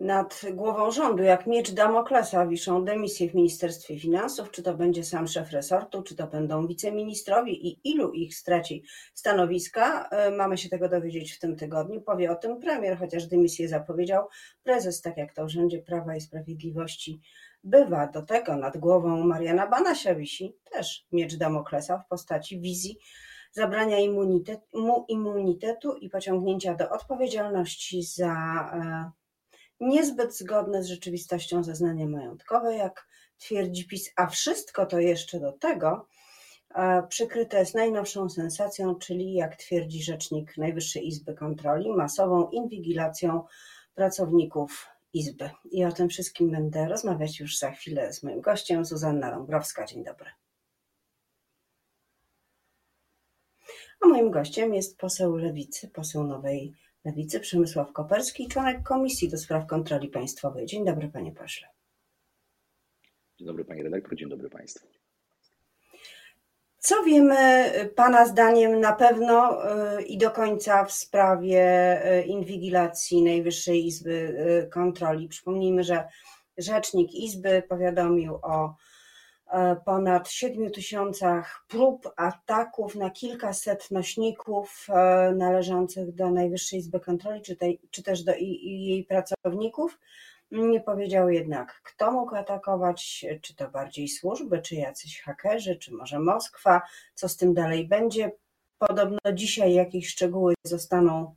nad głową rządu, jak miecz Damoklesa wiszą dymisje w Ministerstwie Finansów, czy to będzie sam szef resortu, czy to będą wiceministrowie i ilu ich straci stanowiska. E, mamy się tego dowiedzieć w tym tygodniu. Powie o tym premier, chociaż dymisję zapowiedział prezes, tak jak to Urzędzie Prawa i Sprawiedliwości bywa. Do tego nad głową Mariana Banasia wisi też miecz Damoklesa w postaci wizji zabrania immunitetu, immunitetu i pociągnięcia do odpowiedzialności za e, niezbyt zgodne z rzeczywistością zeznania majątkowe, jak twierdzi PiS, a wszystko to jeszcze do tego e, przykryte jest najnowszą sensacją, czyli jak twierdzi rzecznik Najwyższej Izby Kontroli, masową inwigilacją pracowników Izby. I o tym wszystkim będę rozmawiać już za chwilę z moim gościem, Zuzanna Dąbrowska. Dzień dobry. A moim gościem jest poseł Lewicy, poseł Nowej Lewicy Przemysław Koperski, członek Komisji do Spraw Kontroli Państwowej. Dzień dobry, panie pośle. Dzień dobry, panie redaktor, dzień dobry państwu. Co wiemy Pana zdaniem na pewno y, i do końca w sprawie y, inwigilacji Najwyższej Izby y, Kontroli? Przypomnijmy, że rzecznik Izby powiadomił o ponad 7 tysiącach prób ataków na kilkaset nośników e, należących do Najwyższej Izby Kontroli, czy, tej, czy też do jej pracowników. Nie powiedział jednak, kto mógł atakować, czy to bardziej służby, czy jacyś hakerzy, czy może Moskwa, co z tym dalej będzie. Podobno dzisiaj jakieś szczegóły zostaną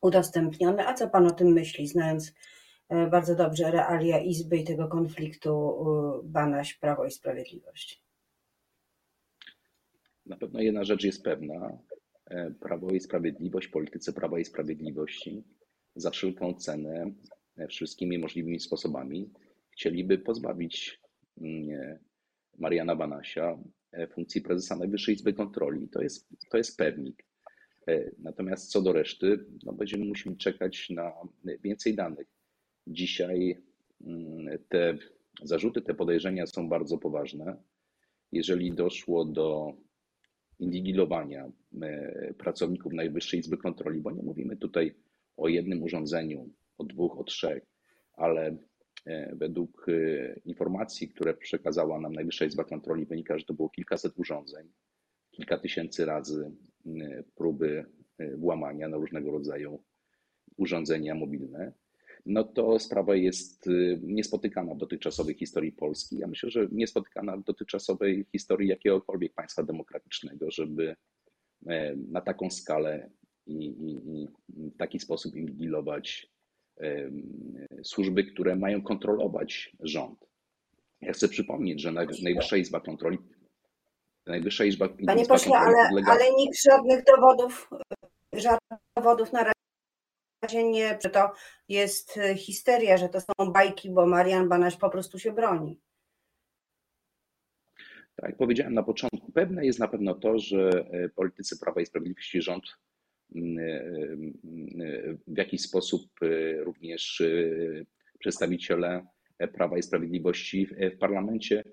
udostępnione. A co pan o tym myśli, znając E, bardzo dobrze realia Izby i tego konfliktu Banaś, Prawo i Sprawiedliwość. Na pewno jedna rzecz jest pewna. E, Prawo i Sprawiedliwość, politycy Prawa i Sprawiedliwości za wszelką cenę, e, wszystkimi możliwymi sposobami chcieliby pozbawić mm, Mariana Banasia funkcji prezesa Najwyższej Izby Kontroli. To jest, to jest pewnik. Natomiast co do reszty, no będziemy musieli czekać na więcej danych. Dzisiaj mm, te zarzuty, te podejrzenia są bardzo poważne. Jeżeli doszło do inwigilowania e, pracowników Najwyższej Izby Kontroli, bo nie mówimy tutaj o jednym urządzeniu, o dwóch, o trzech, ale e, według e, informacji, które przekazała nam Najwyższa Izba Kontroli, wynika, że to było kilkaset urządzeń, kilka tysięcy razy próby włamania na różnego rodzaju urządzenia mobilne no to sprawa jest y, niespotykana w dotychczasowej historii Polski. Ja myślę, że niespotykana w dotychczasowej historii jakiegokolwiek państwa demokratycznego, żeby e, na taką skalę i, i, i w taki sposób inwigilować służby, które mają kontrolować rząd. Ja chcę przypomnieć, że Najwyższa Izba Kontroli. Najwyższa Izba, Panie Izba pośle, ale, podlega... ale nikt żadnych dowodów, żadnych dowodów na razie nie, że to jest e, histeria, że to są bajki, bo Marian Banaś po prostu się broni. Tak jak powiedziałem na początku, pewne jest na pewno to, że e, politycy Prawa i Sprawiedliwości, rząd e, w jakiś sposób również przedstawiciele Prawa i Sprawiedliwości w parlamencie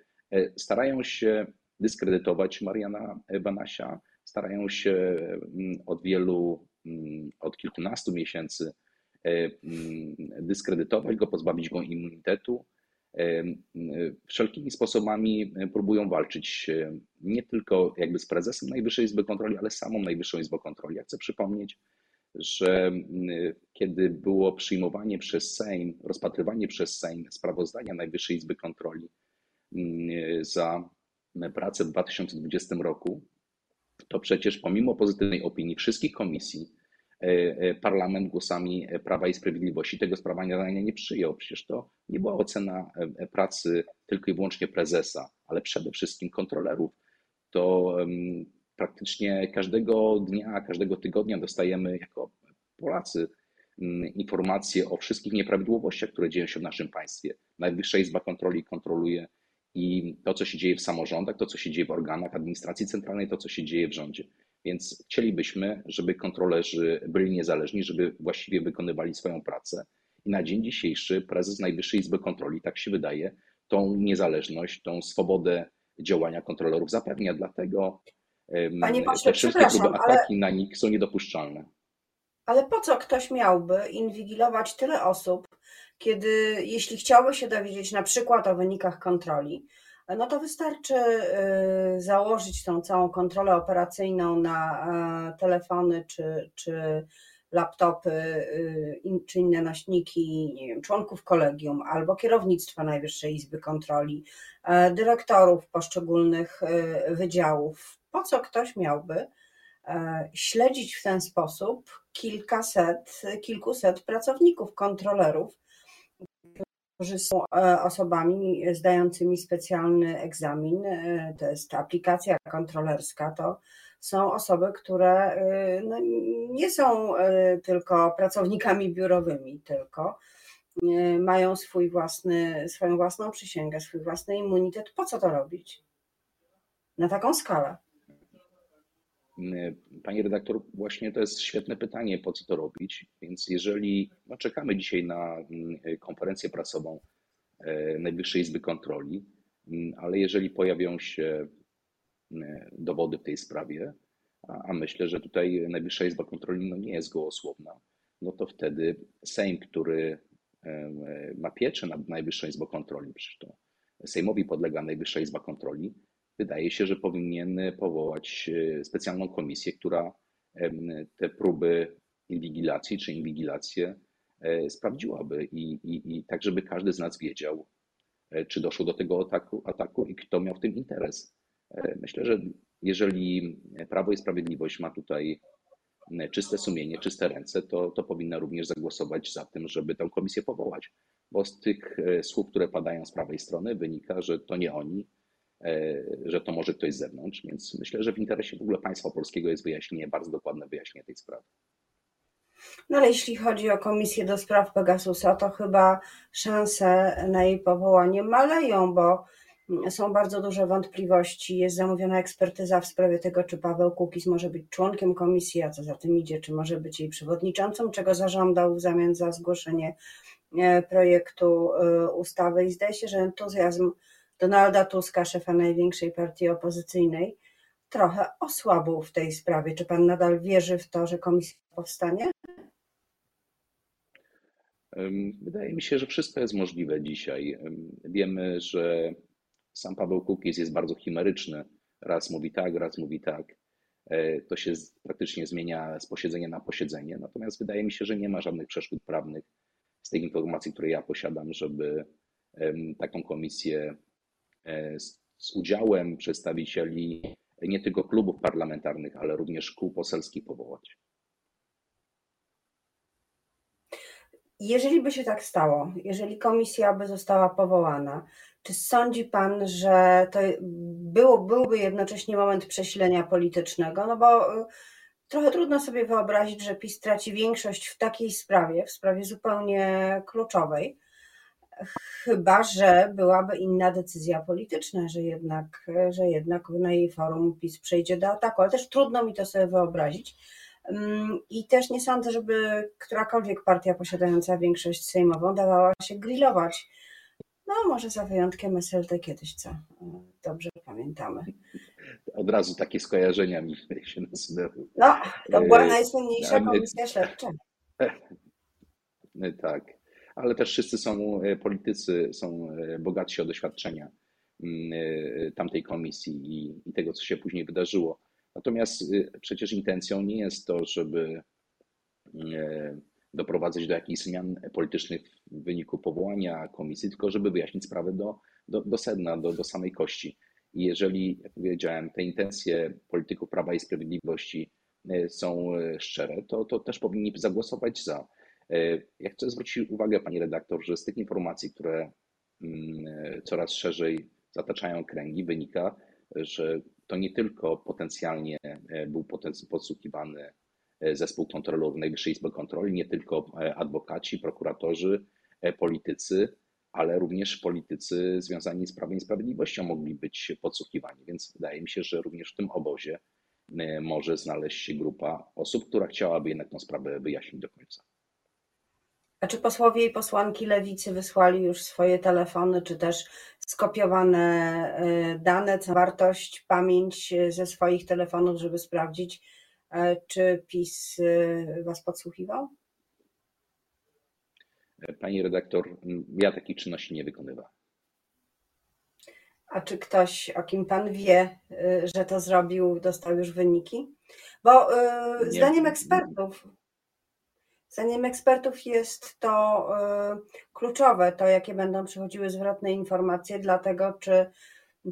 starają się dyskredytować Mariana Banasia, starają się mm, od wielu od kilkunastu miesięcy e, mm, dyskredytować go, pozbawić go immunitetu. E, mm, wszelkimi sposobami próbują walczyć nie tylko jakby z prezesem Najwyższej Izby Kontroli, ale samą Najwyższą Izbą Kontroli. Ja chcę przypomnieć, że kiedy było przyjmowanie przez Sejm, rozpatrywanie przez Sejm sprawozdania Najwyższej Izby Kontroli za pracę w 2020 roku, to przecież pomimo pozytywnej opinii wszystkich komisji, e, e, parlament głosami Prawa i Sprawiedliwości tego sprawozdania nie przyjął. Przecież to nie była ocena e, pracy tylko i wyłącznie prezesa, ale przede wszystkim kontrolerów. To praktycznie każdego dnia, każdego tygodnia dostajemy jako Polacy informacje o wszystkich nieprawidłowościach, które dzieją się w naszym państwie. Najwyższa Izba Kontroli kontroluje i to, co się dzieje w samorządach, to, co się dzieje w organach administracji centralnej, to, co się dzieje w rządzie. Więc chcielibyśmy, żeby kontrolerzy byli niezależni, żeby właściwie wykonywali swoją pracę. I na dzień dzisiejszy prezes Najwyższej Izby Kontroli, tak się wydaje, tą niezależność, tą swobodę działania kontrolerów zapewnia. Dlatego Panie pośle, te wszystkie próby ataki ale... na nich są niedopuszczalne. Ale po co ktoś miałby inwigilować tyle osób, kiedy jeśli chciałby się dowiedzieć na przykład o wynikach kontroli, no to wystarczy y, założyć tą całą kontrolę operacyjną na e, telefony czy, czy laptopy y, czy inne nośniki nie wiem, członków kolegium albo kierownictwa Najwyższej Izby Kontroli, e, dyrektorów poszczególnych y, wydziałów. Po co ktoś miałby e, śledzić w ten sposób kilkaset, kilkuset pracowników, kontrolerów, którzy są e, osobami zdającymi specjalny egzamin, e, to jest aplikacja kontrolerska, to są osoby, które e, no, nie są tylko pracownikami biurowymi, tylko mają swój własny, swoją własną przysięgę, swój własny immunitet. Po co to robić? Na taką skalę. Pani redaktor, właśnie to jest świetne pytanie, po co to robić. Więc jeżeli no czekamy dzisiaj na mm, konferencję prasową e, Najwyższej Izby Kontroli, ale jeżeli pojawią się dowody w tej sprawie, a, a myślę, że tutaj Najwyższa Izba Kontroli no nie jest gołosłowna, no to wtedy Sejm, który ma pieczę nad Najwyższą Izbą Kontroli, przecież to Sejmowi podlega Najwyższa Izba Kontroli, wydaje się, że powinien powołać e, specjalną komisję, która te próby inwigilacji czy inwigilację e, sprawdziłaby i, i, i tak, żeby każdy z nas wiedział, e, czy doszło do tego ataku, ataku i kto miał w tym interes. Myślę, że jeżeli Prawo i Sprawiedliwość ma tutaj czyste sumienie, czyste ręce, to, to powinna również zagłosować za tym, żeby tę komisję powołać. Bo z tych słów, które padają z prawej strony, wynika, że to nie oni, że to może ktoś z zewnątrz, więc myślę, że w interesie w ogóle państwa polskiego jest wyjaśnienie, bardzo dokładne wyjaśnienie tej sprawy. No ale jeśli chodzi o Komisję do Spraw Pegasusa, to chyba szanse na jej powołanie maleją, bo są bardzo duże wątpliwości. Jest zamówiona ekspertyza w sprawie tego, czy Paweł Kukiz może być członkiem komisji, a co za tym idzie, czy może być jej przewodniczącym, czego zażądał w zamian za zgłoszenie e, projektu e, ustawy. I zdaje się, że entuzjazm Donalda Tuska, szefa największej partii opozycyjnej, trochę osłabł w tej sprawie. Czy pan nadal wierzy w to, że komisja powstanie? Wydaje mi się, że wszystko jest możliwe dzisiaj. Wiemy, że sam Paweł Kukiz jest bardzo chimeryczny. Raz mówi tak, raz mówi tak. E, to się praktycznie zmienia z posiedzenia na posiedzenie. Natomiast wydaje mi się, że nie ma żadnych przeszkód prawnych z tej informacji, które ja posiadam, żeby taką komisję E, z udziałem przedstawicieli nie tylko klubów parlamentarnych, ale również kół poselskich powołać. Jeżeli by się tak stało, jeżeli komisja by została powołana, czy sądzi Pan, że to było, byłby jednocześnie moment przesilenia politycznego? No bo y, trochę trudno sobie wyobrazić, że PiS traci większość w takiej sprawie, w sprawie zupełnie kluczowej, Chyba, że byłaby inna decyzja polityczna, że jednak, że jednak na jej forum PiS przejdzie do ataku, ale też trudno mi to sobie wyobrazić. Mm, I też nie sądzę, żeby którakolwiek partia posiadająca większość sejmową dawała się grillować. No, może za wyjątkiem SLD kiedyś, co dobrze pamiętamy. Od razu takie skojarzenia mi się nasunęły. No, to była najsłynniejsza komisja śledcza. Tak ale też wszyscy są e, politycy, są e, bogatsi o doświadczenia mm, e, tamtej komisji i, i tego, co się później wydarzyło. Natomiast przecież intencją nie jest to, żeby doprowadzać do jakichś zmian politycznych w wyniku powołania komisji, tylko żeby wyjaśnić sprawę do, do, do sedna, do, do samej kości. I jeżeli, jak powiedziałem, te intencje polityków Prawa i Sprawiedliwości są szczere, to, to też powinni zagłosować za. E, ja chcę zwrócić uwagę, pani redaktor, że z tych informacji, które mm, coraz szerzej zataczają kręgi, wynika, że to nie tylko potencjalnie e, był podsłuchiwany e, zespół kontrolowy Najwyższej Izby Kontroli, nie tylko adwokaci, prokuratorzy, politycy, ale również politycy związani z Prawem i Sprawiedliwością mogli być podsłuchiwani. Więc wydaje mi się, że również w tym obozie może znaleźć się grupa osób, która chciałaby jednak tę sprawę wyjaśnić do końca. A czy posłowie i posłanki lewicy wysłali już swoje telefony, czy też skopiowane y, dane, wartość, pamięć y, ze swoich telefonów, żeby sprawdzić, y, czy PiS was podsłuchiwał? Pani redaktor, ja takich czynności nie wykonywałem. A czy ktoś, o kim pan wie, że to zrobił, dostał już wyniki? Bo y, Nie. zdaniem ekspertów, zdaniem ekspertów jest to y, kluczowe, to jakie będą przychodziły zwrotne informacje, dlatego czy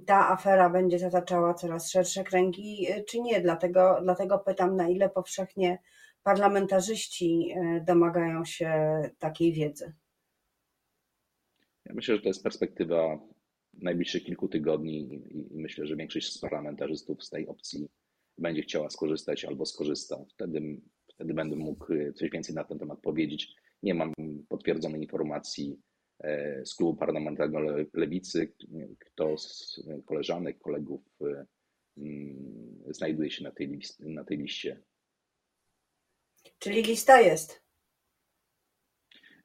ta afera będzie zataczała coraz szersze kręgi, y, czy nie. Dlatego, dlatego pytam, na ile powszechnie parlamentarzyści y, domagają się takiej wiedzy. Ja myślę, że to jest perspektywa najbliższych kilku tygodni i, i myślę, że większość z parlamentarzystów z tej opcji będzie chciała skorzystać albo skorzysta. Wtedy, wtedy będę mógł coś więcej na ten temat powiedzieć. Nie mam potwierdzonej informacji e, z klubu parlamentarnego Le- Lewicy, kto z koleżanek, kolegów e, mm, znajduje się na tej, list, na tej liście. Czyli lista jest.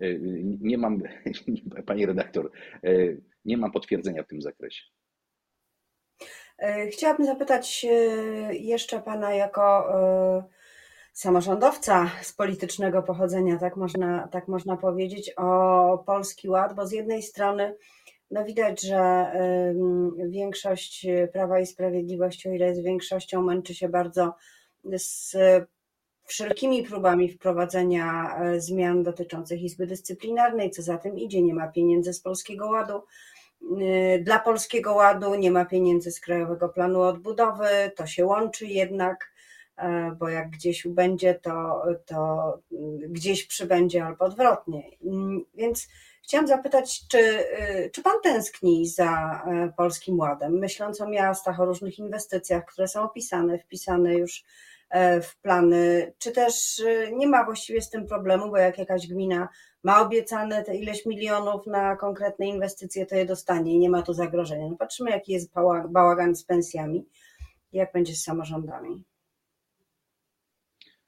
E, Nie mam, pani redaktor, e, nie mam potwierdzenia w tym zakresie. E, Chciałabym zapytać e, jeszcze pana jako e, samorządowca z politycznego pochodzenia, tak można, tak można powiedzieć, o Polski Ład, bo z jednej strony no widać, że większość Prawa i Sprawiedliwości, o ile jest większością, męczy się bardzo z wszelkimi próbami wprowadzenia e, zmian dotyczących Izby Dyscyplinarnej, co za tym idzie, nie ma pieniędzy z Polskiego Ładu. Y, Dla Polskiego Ładu nie ma pieniędzy z Krajowego Planu Odbudowy, to się łączy jednak, e, bo jak gdzieś ubędzie, to, to gdzieś przybędzie albo odwrotnie. Mm, Więc chciałam zapytać, czy, y, czy Pan tęskni za e, Polskim Ładem, myśląc o miastach, o różnych inwestycjach, które są opisane, wpisane już e, w plany, czy też y, nie ma właściwie z tym problemu, bo jak jakaś gmina ma obiecane te ileś milionów na konkretne inwestycje, to je dostanie i nie ma tu zagrożenia. No patrzymy, jaki jest bała- bałagan z pensjami, jak będzie z samorządami.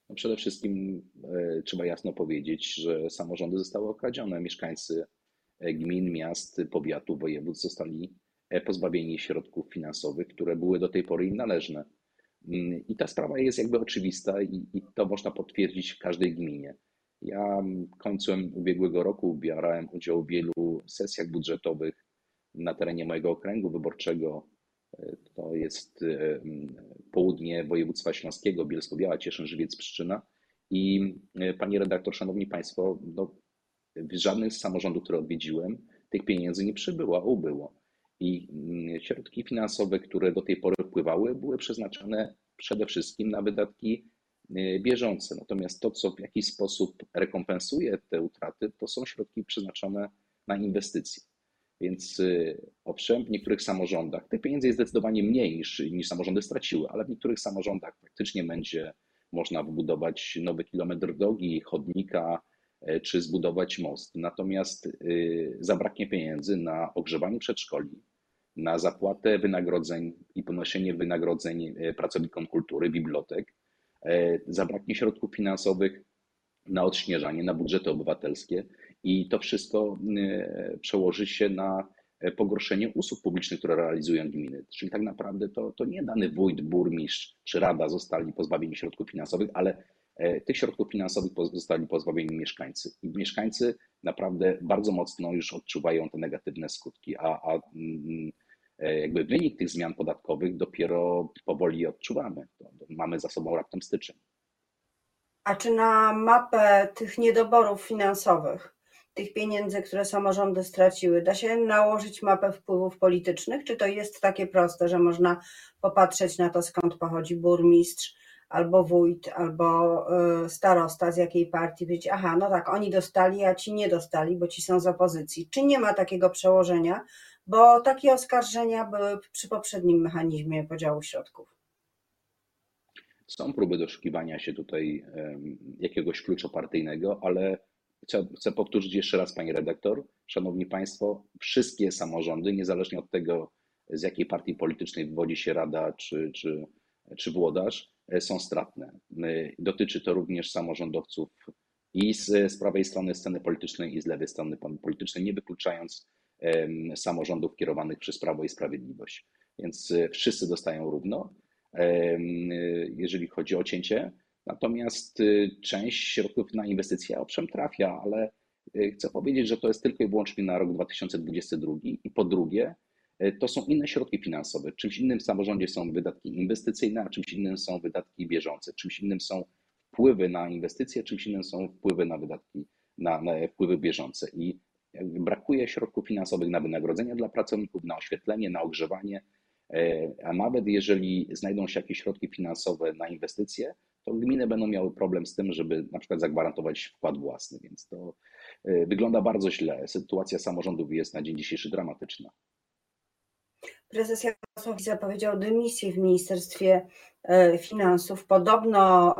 No przede wszystkim e, trzeba jasno powiedzieć, że samorządy zostały okradzione. Mieszkańcy e, gmin, miast, powiatów, województw zostali e, pozbawieni środków finansowych, które były do tej pory im należne. Mm, I ta sprawa jest jakby oczywista i, i to można potwierdzić w każdej gminie. Ja mm, końcem ubiegłego roku brałem udział w wielu sesjach budżetowych na terenie mojego okręgu wyborczego. To jest mm, południe województwa śląskiego, Bielsko-Biała, Cieszyn, Żywiec, Pszczyna. I e, pani redaktor, szanowni państwo, no, w żadnym z samorządów, które odwiedziłem, tych pieniędzy nie przybyło, ubyło. I mm, środki finansowe, które do tej pory wpływały, były przeznaczone przede wszystkim na wydatki e, bieżące. Natomiast to, co w jakiś sposób rekompensuje te utraty, to są środki przeznaczone na inwestycje. Więc y, owszem, w niektórych samorządach tych pieniędzy jest zdecydowanie mniej niż, niż samorządy straciły, ale w niektórych samorządach faktycznie będzie można wybudować nowy kilometr drogi, chodnika e, czy zbudować most. Natomiast y, zabraknie pieniędzy na ogrzewanie przedszkoli, na zapłatę wynagrodzeń i ponoszenie wynagrodzeń e, pracownikom kultury, bibliotek. E, Zabraknie środków finansowych na odśnieżanie, na budżety obywatelskie i to wszystko y, przełoży się na e, pogorszenie usług publicznych, które realizują gminy. Czyli tak naprawdę to, to nie dany wójt, burmistrz czy rada zostali pozbawieni środków finansowych, ale e, tych środków finansowych zostali pozbawieni mieszkańcy. I mieszkańcy naprawdę bardzo mocno już odczuwają te negatywne skutki, a, a mm, e, jakby wynik tych zmian podatkowych dopiero powoli odczuwamy. Mamy za sobą raptem styczeń. A czy na mapę tych niedoborów finansowych, tych pieniędzy, które samorządy straciły, da się nałożyć mapę wpływów politycznych? Czy to jest takie proste, że można popatrzeć na to, skąd pochodzi burmistrz, albo wójt, albo y, starosta z jakiej partii, powiedzieć, aha, no tak, oni dostali, a ci nie dostali, bo ci są z opozycji. Czy nie ma takiego przełożenia? Bo takie oskarżenia były przy poprzednim mechanizmie podziału środków. Są próby doszukiwania się tutaj jakiegoś klucza partyjnego, ale chcę, powtórzyć jeszcze raz, pani redaktor, szanowni państwo, wszystkie samorządy, niezależnie od tego, z jakiej partii politycznej wywodzi się rada czy, czy, czy włodarz, e, są stratne. My- Dotyczy to również samorządowców i z, z prawej strony sceny politycznej, i z lewej strony politycznej, nie wykluczając em, samorządów kierowanych przez Prawo i Sprawiedliwość. Więc e, wszyscy dostają równo em, jeżeli chodzi o cięcie. Natomiast y, część środków na inwestycje owszem trafia, ale y, chcę powiedzieć, że to jest tylko i wyłącznie na rok 2022 i po drugie, y, to są inne środki finansowe. Czymś innym w samorządzie są wydatki inwestycyjne, a czymś innym są wydatki bieżące. Czymś innym są wpływy na inwestycje, czymś innym są wpływy na wydatki, na, na wpływy bieżące. I brakuje środków finansowych na wynagrodzenia dla pracowników, na oświetlenie, na ogrzewanie, e, a nawet jeżeli znajdą się jakieś środki finansowe na inwestycje, to gminy będą miały problem z tym, żeby na przykład zagwarantować wkład własny, więc to e, wygląda bardzo źle. Sytuacja samorządów jest na dzień dzisiejszy dramatyczna. Prezes Jarosław zapowiedział dymisję w Ministerstwie e, Finansów. Podobno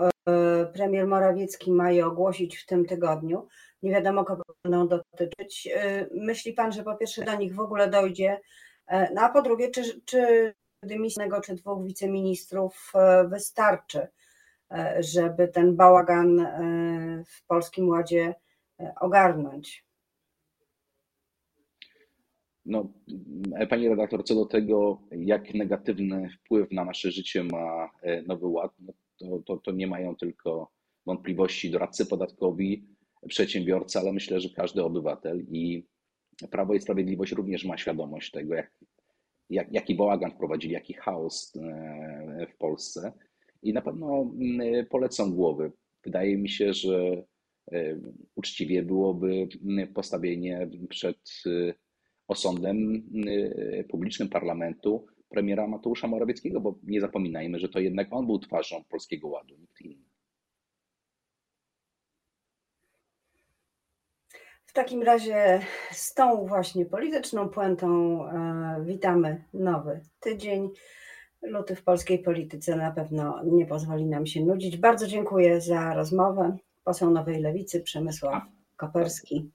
premier Morawiecki ma je ogłosić w tym tygodniu. Nie wiadomo, kogo będą dotyczyć. Myśli pan, że po pierwsze do nich w ogóle dojdzie, no a po drugie, czy, czy dymisji czy dwóch wiceministrów wystarczy? E, żeby ten bałagan e, w Polskim Ładzie e, ogarnąć. No, pani redaktor, co do tego, jak negatywny wpływ na nasze życie ma Nowy Ład, no to, to, to nie mają tylko wątpliwości doradcy podatkowi, przedsiębiorcy, ale myślę, że każdy obywatel i Prawo i Sprawiedliwość również ma świadomość tego, jak, jak, jaki bałagan wprowadzili, jaki chaos w Polsce i na pewno mm, polecą głowy. Wydaje mi się, że e, uczciwie byłoby mm, postawienie przed e, osądem e, publicznym parlamentu premiera Mateusza Morawieckiego, bo nie zapominajmy, że to jednak on był twarzą Polskiego Ładu, nikt inny. W takim razie z tą właśnie polityczną puentą witamy nowy tydzień. Luty w polskiej polityce na pewno nie pozwoli nam się nudzić. Bardzo dziękuję za rozmowę. Poseł Nowej Lewicy Przemysław Koperski.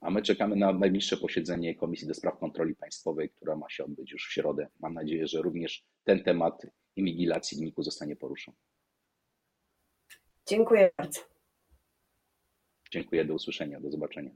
A my czekamy na najbliższe posiedzenie Komisji do Spraw Kontroli Państwowej, która ma się odbyć już w środę. Mam nadzieję, że również ten temat inwigilacji w NIK-u zostanie poruszony. Dziękuję bardzo. Dziękuję, do usłyszenia, do zobaczenia.